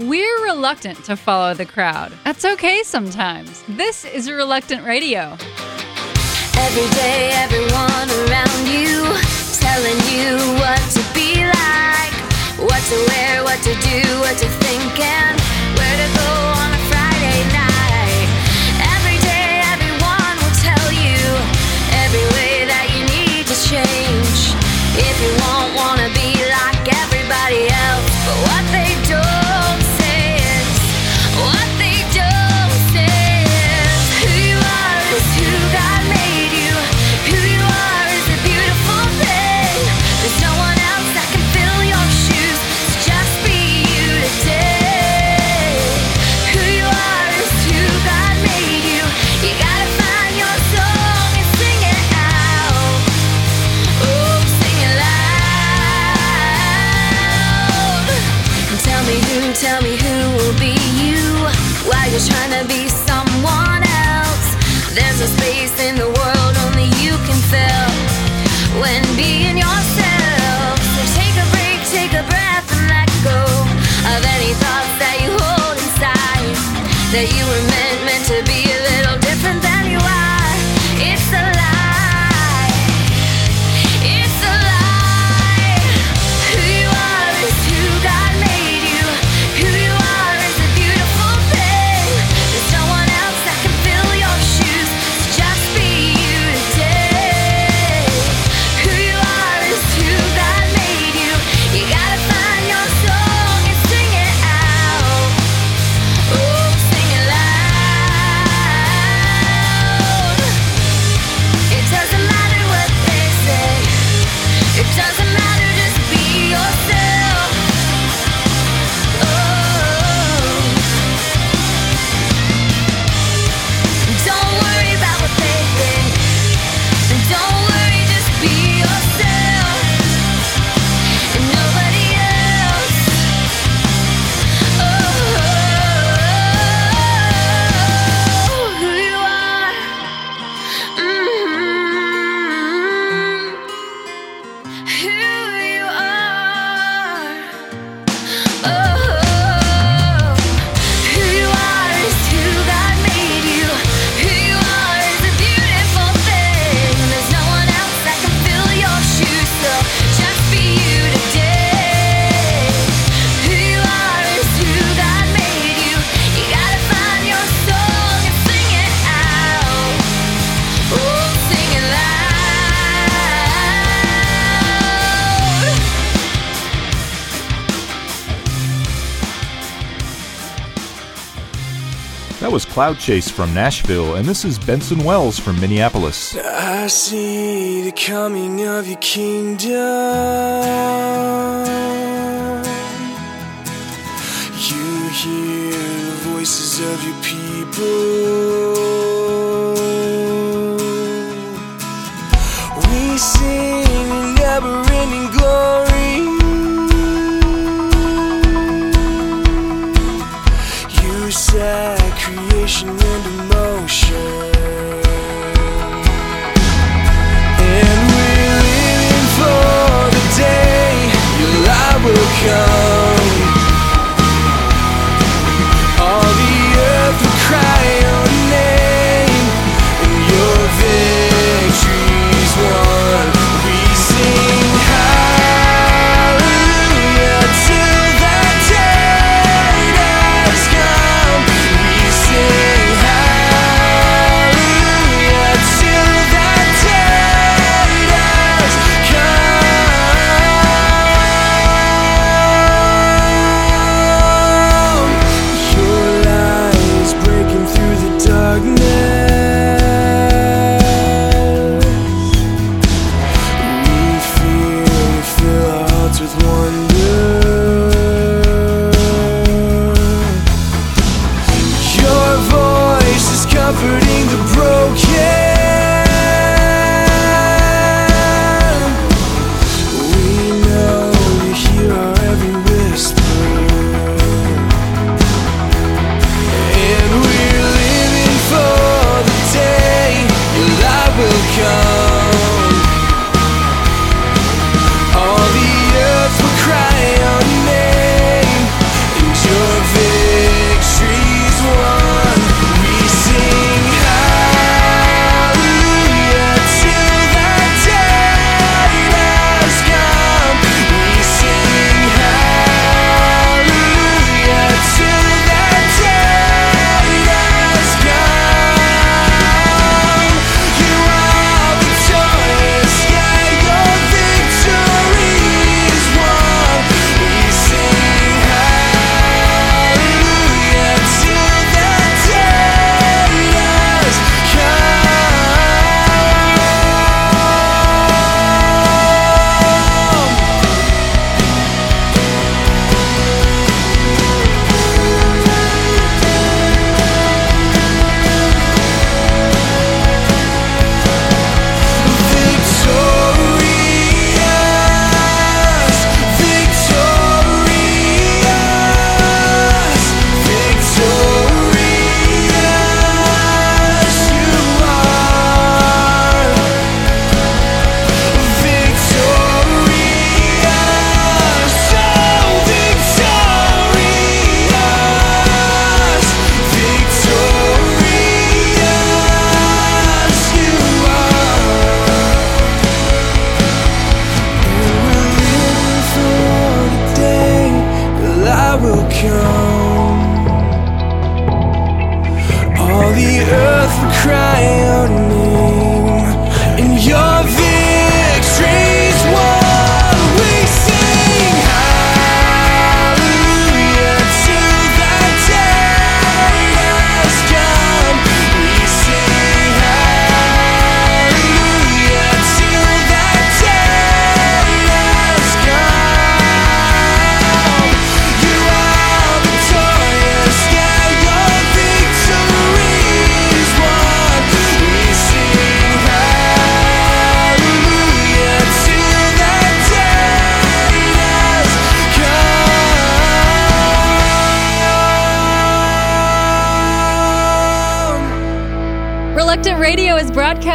We're reluctant to follow the crowd. That's okay sometimes. This is Reluctant Radio. Every day, everyone around you telling you what to be like, what to wear, what to do, what to think, and where to go on a Friday night. Every day, everyone will tell you every way that you need to change if you won't want to be like everybody you're trying to be someone else. There's a space. was Cloud Chase from Nashville, and this is Benson Wells from Minneapolis. I see the coming of your kingdom. You hear the voices of your people.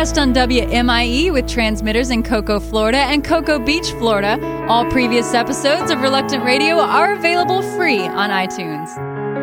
broadcast on WMIE with transmitters in Cocoa, Florida and Cocoa Beach, Florida. All previous episodes of Reluctant Radio are available free on iTunes.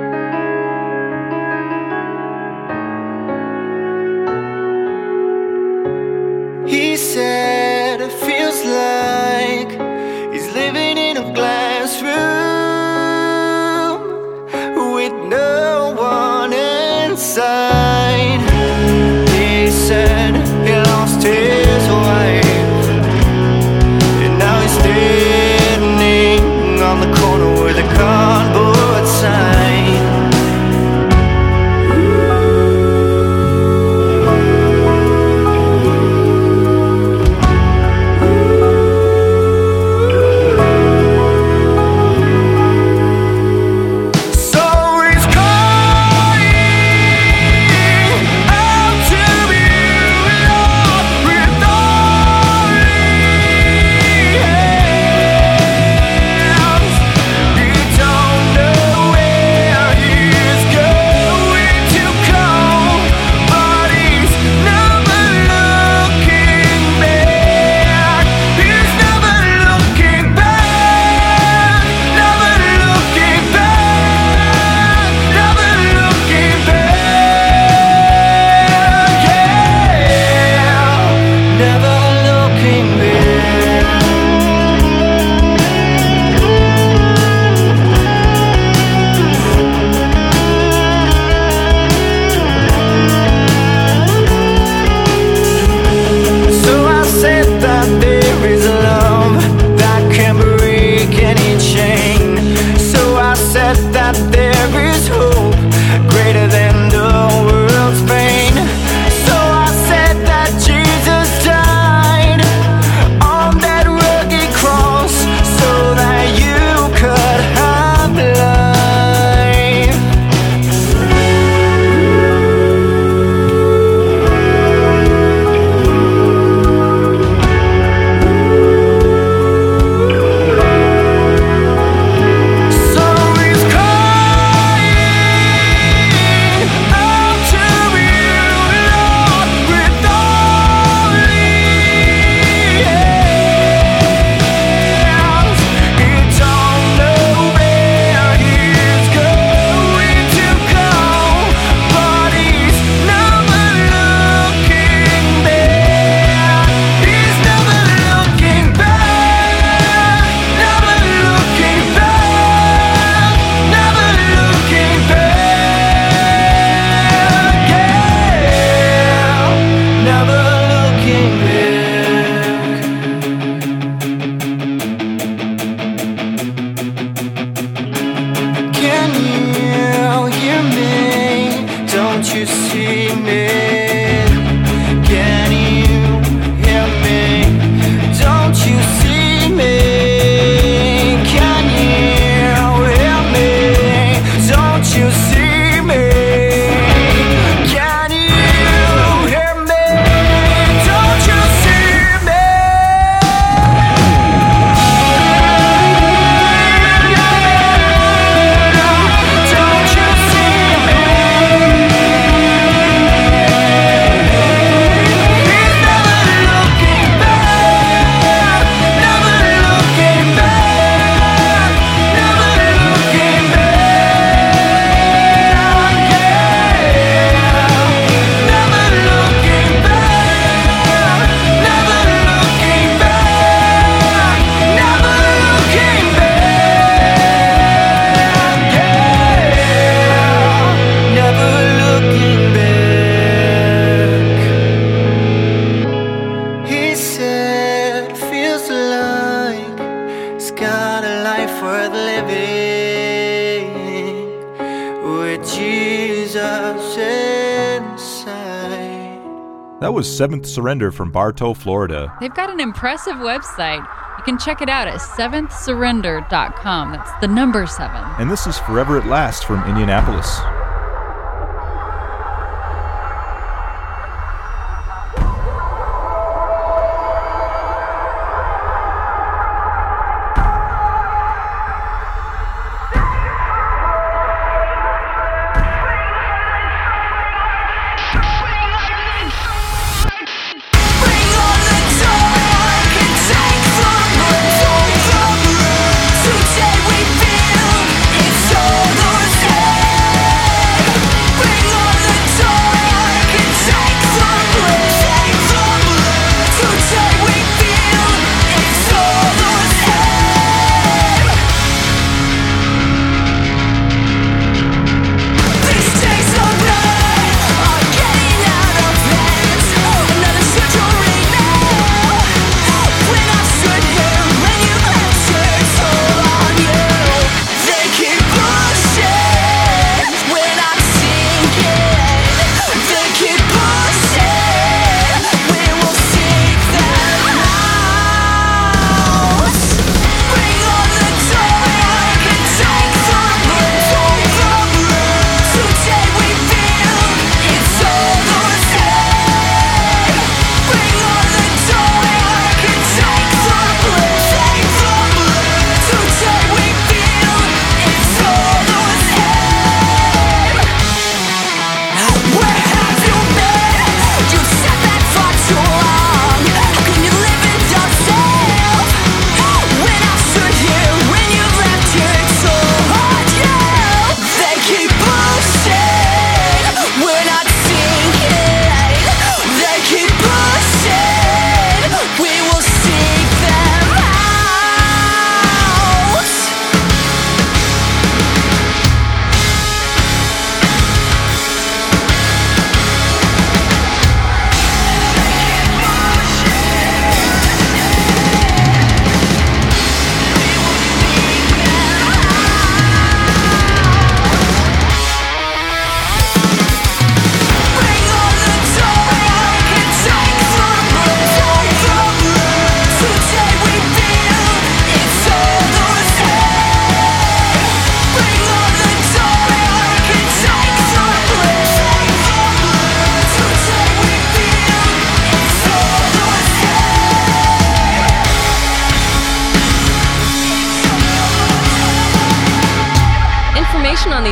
Seventh Surrender from Bartow, Florida. They've got an impressive website. You can check it out at seventhsurrender.com. That's the number seven. And this is Forever at Last from Indianapolis.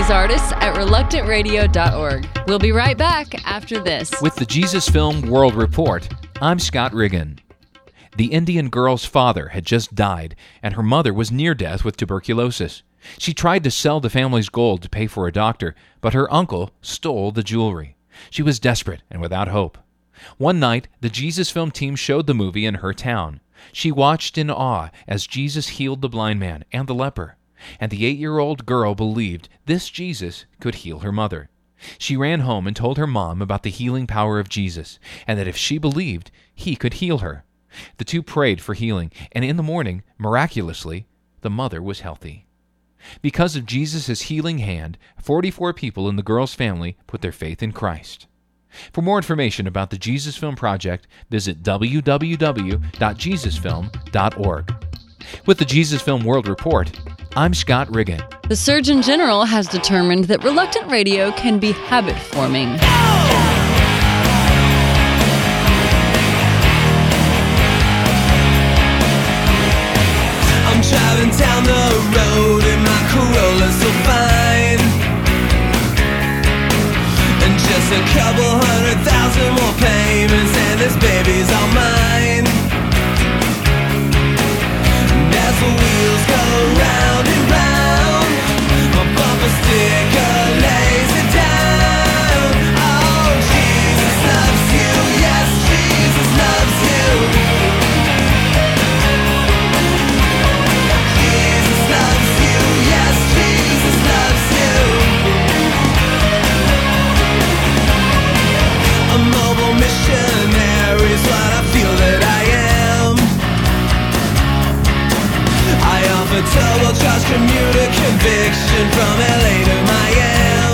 These artists at reluctantradio.org. We'll be right back after this. With the Jesus Film World Report, I'm Scott Riggin. The Indian girl's father had just died, and her mother was near death with tuberculosis. She tried to sell the family's gold to pay for a doctor, but her uncle stole the jewelry. She was desperate and without hope. One night, the Jesus Film team showed the movie in her town. She watched in awe as Jesus healed the blind man and the leper, and the eight year old girl believed this Jesus could heal her mother. She ran home and told her mom about the healing power of Jesus, and that if she believed, he could heal her. The two prayed for healing, and in the morning, miraculously, the mother was healthy. Because of Jesus' healing hand, 44 people in the girl's family put their faith in Christ. For more information about the Jesus Film Project, visit www.jesusfilm.org. With the Jesus Film World Report, I'm Scott Riggin. The Surgeon General has determined that reluctant radio can be habit forming. I'm driving down the road in my Corolla so fine. And just a couple hundred thousand more payments, and this baby's all mine. Go round A double commute commuter conviction from LA to Miami.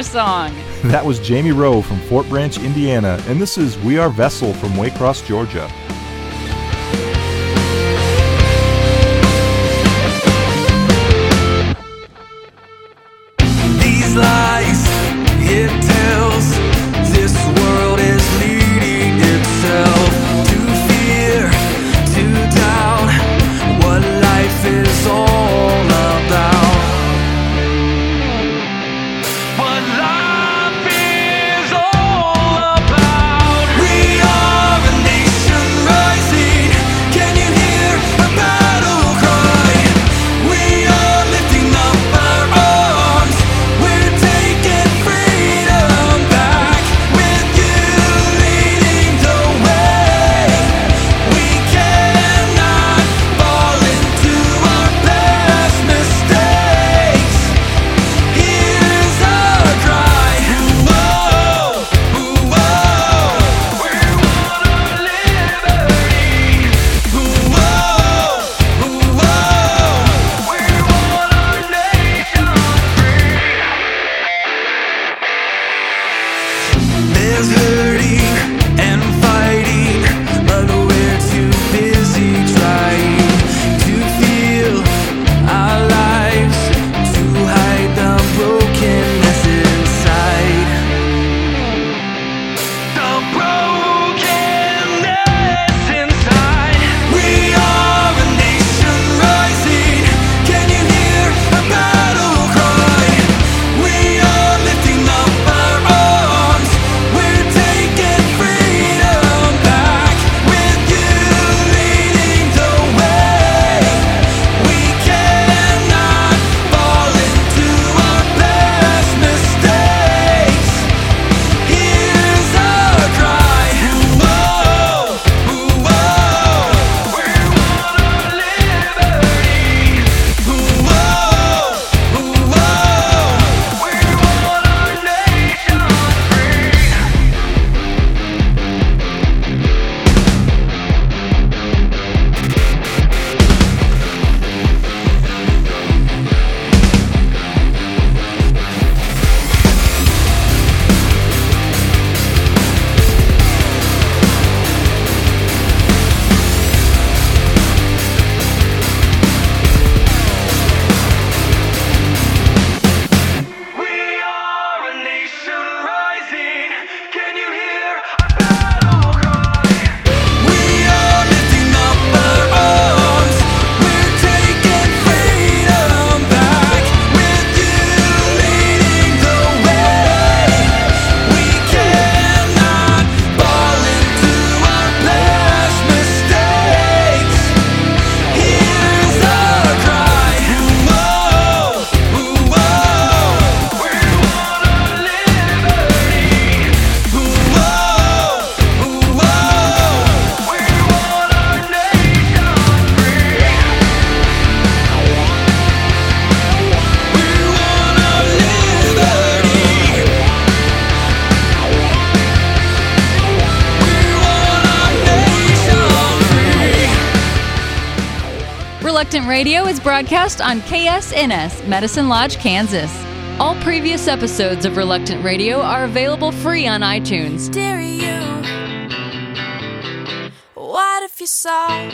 Tiger song. That was Jamie Rowe from Fort Branch, Indiana, and this is We Are Vessel from Waycross, Georgia. Radio is broadcast on KSNS, Medicine Lodge, Kansas. All previous episodes of Reluctant Radio are available free on iTunes. Dear you? What if you saw?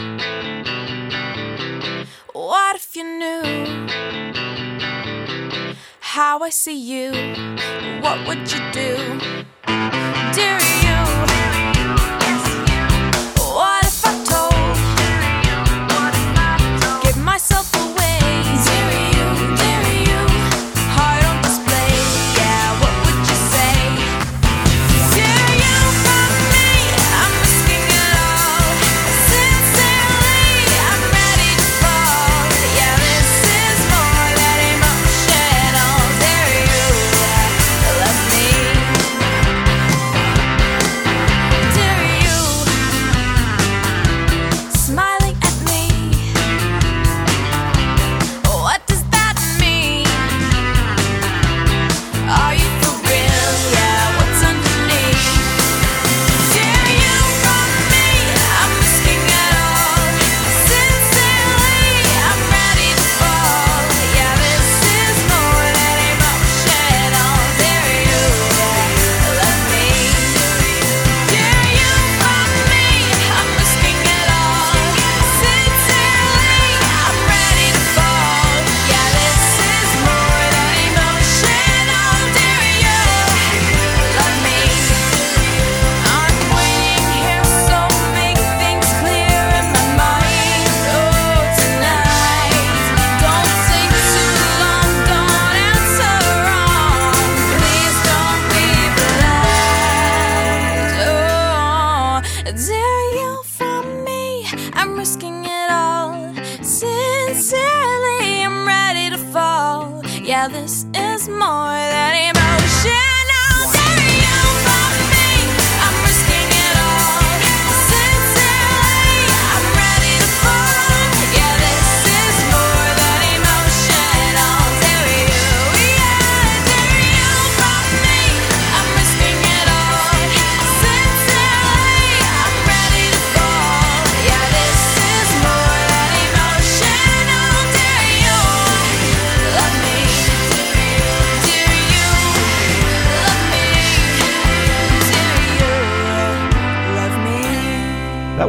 What if you knew how I see you? What would you do? Dear you?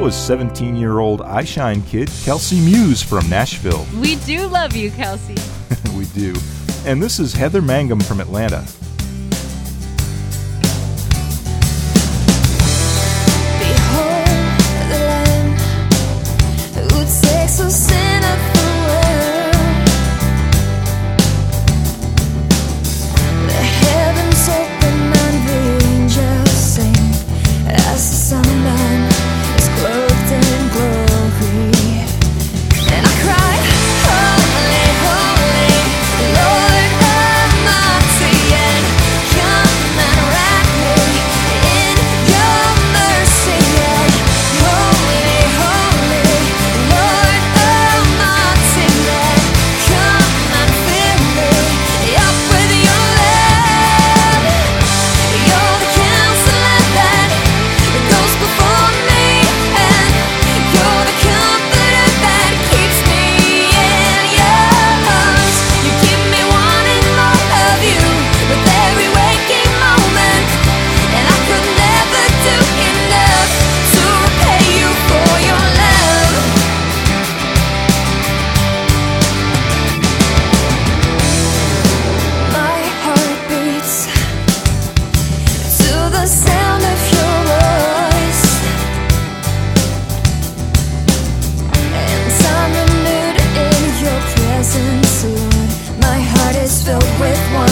was 17 year old Eyeshine kid Kelsey Muse from Nashville. We do love you, Kelsey. we do. And this is Heather Mangum from Atlanta.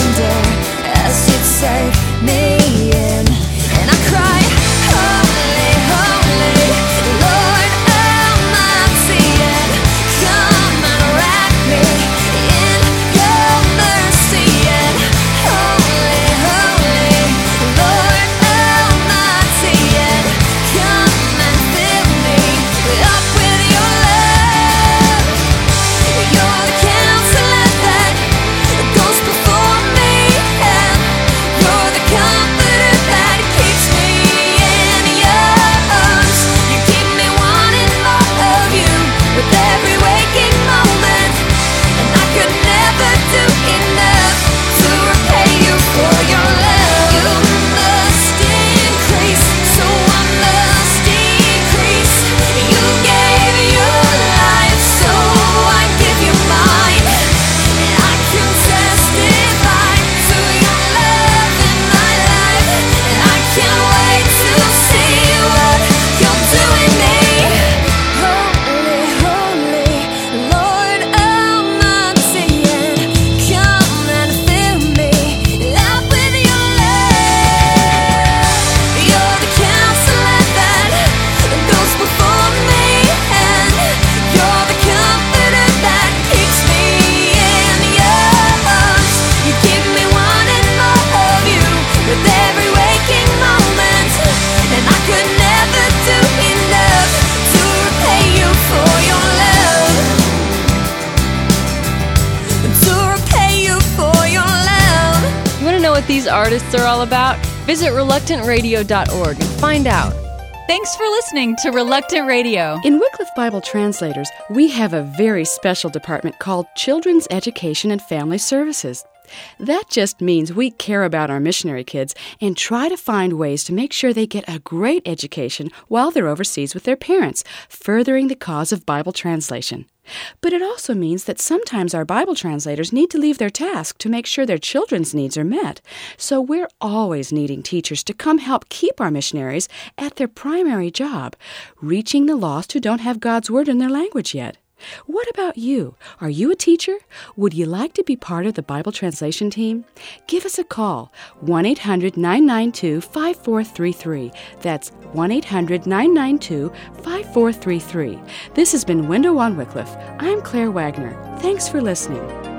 wonder as it saved me. they're all about? Visit reluctantradio.org and find out. Thanks for listening to Reluctant Radio. In Wycliffe Bible Translators, we have a very special department called Children's Education and Family Services. That just means we care about our missionary kids and try to find ways to make sure they get a great education while they're overseas with their parents, furthering the cause of Bible translation. But it also means that sometimes our Bible translators need to leave their task to make sure their children's needs are met. So we're always needing teachers to come help keep our missionaries at their primary job, reaching the lost who don't have God's Word in their language yet. What about you? Are you a teacher? Would you like to be part of the Bible translation team? Give us a call 1 800 992 5433. That's 1 800 992 5433. This has been Window on Wycliffe. I'm Claire Wagner. Thanks for listening.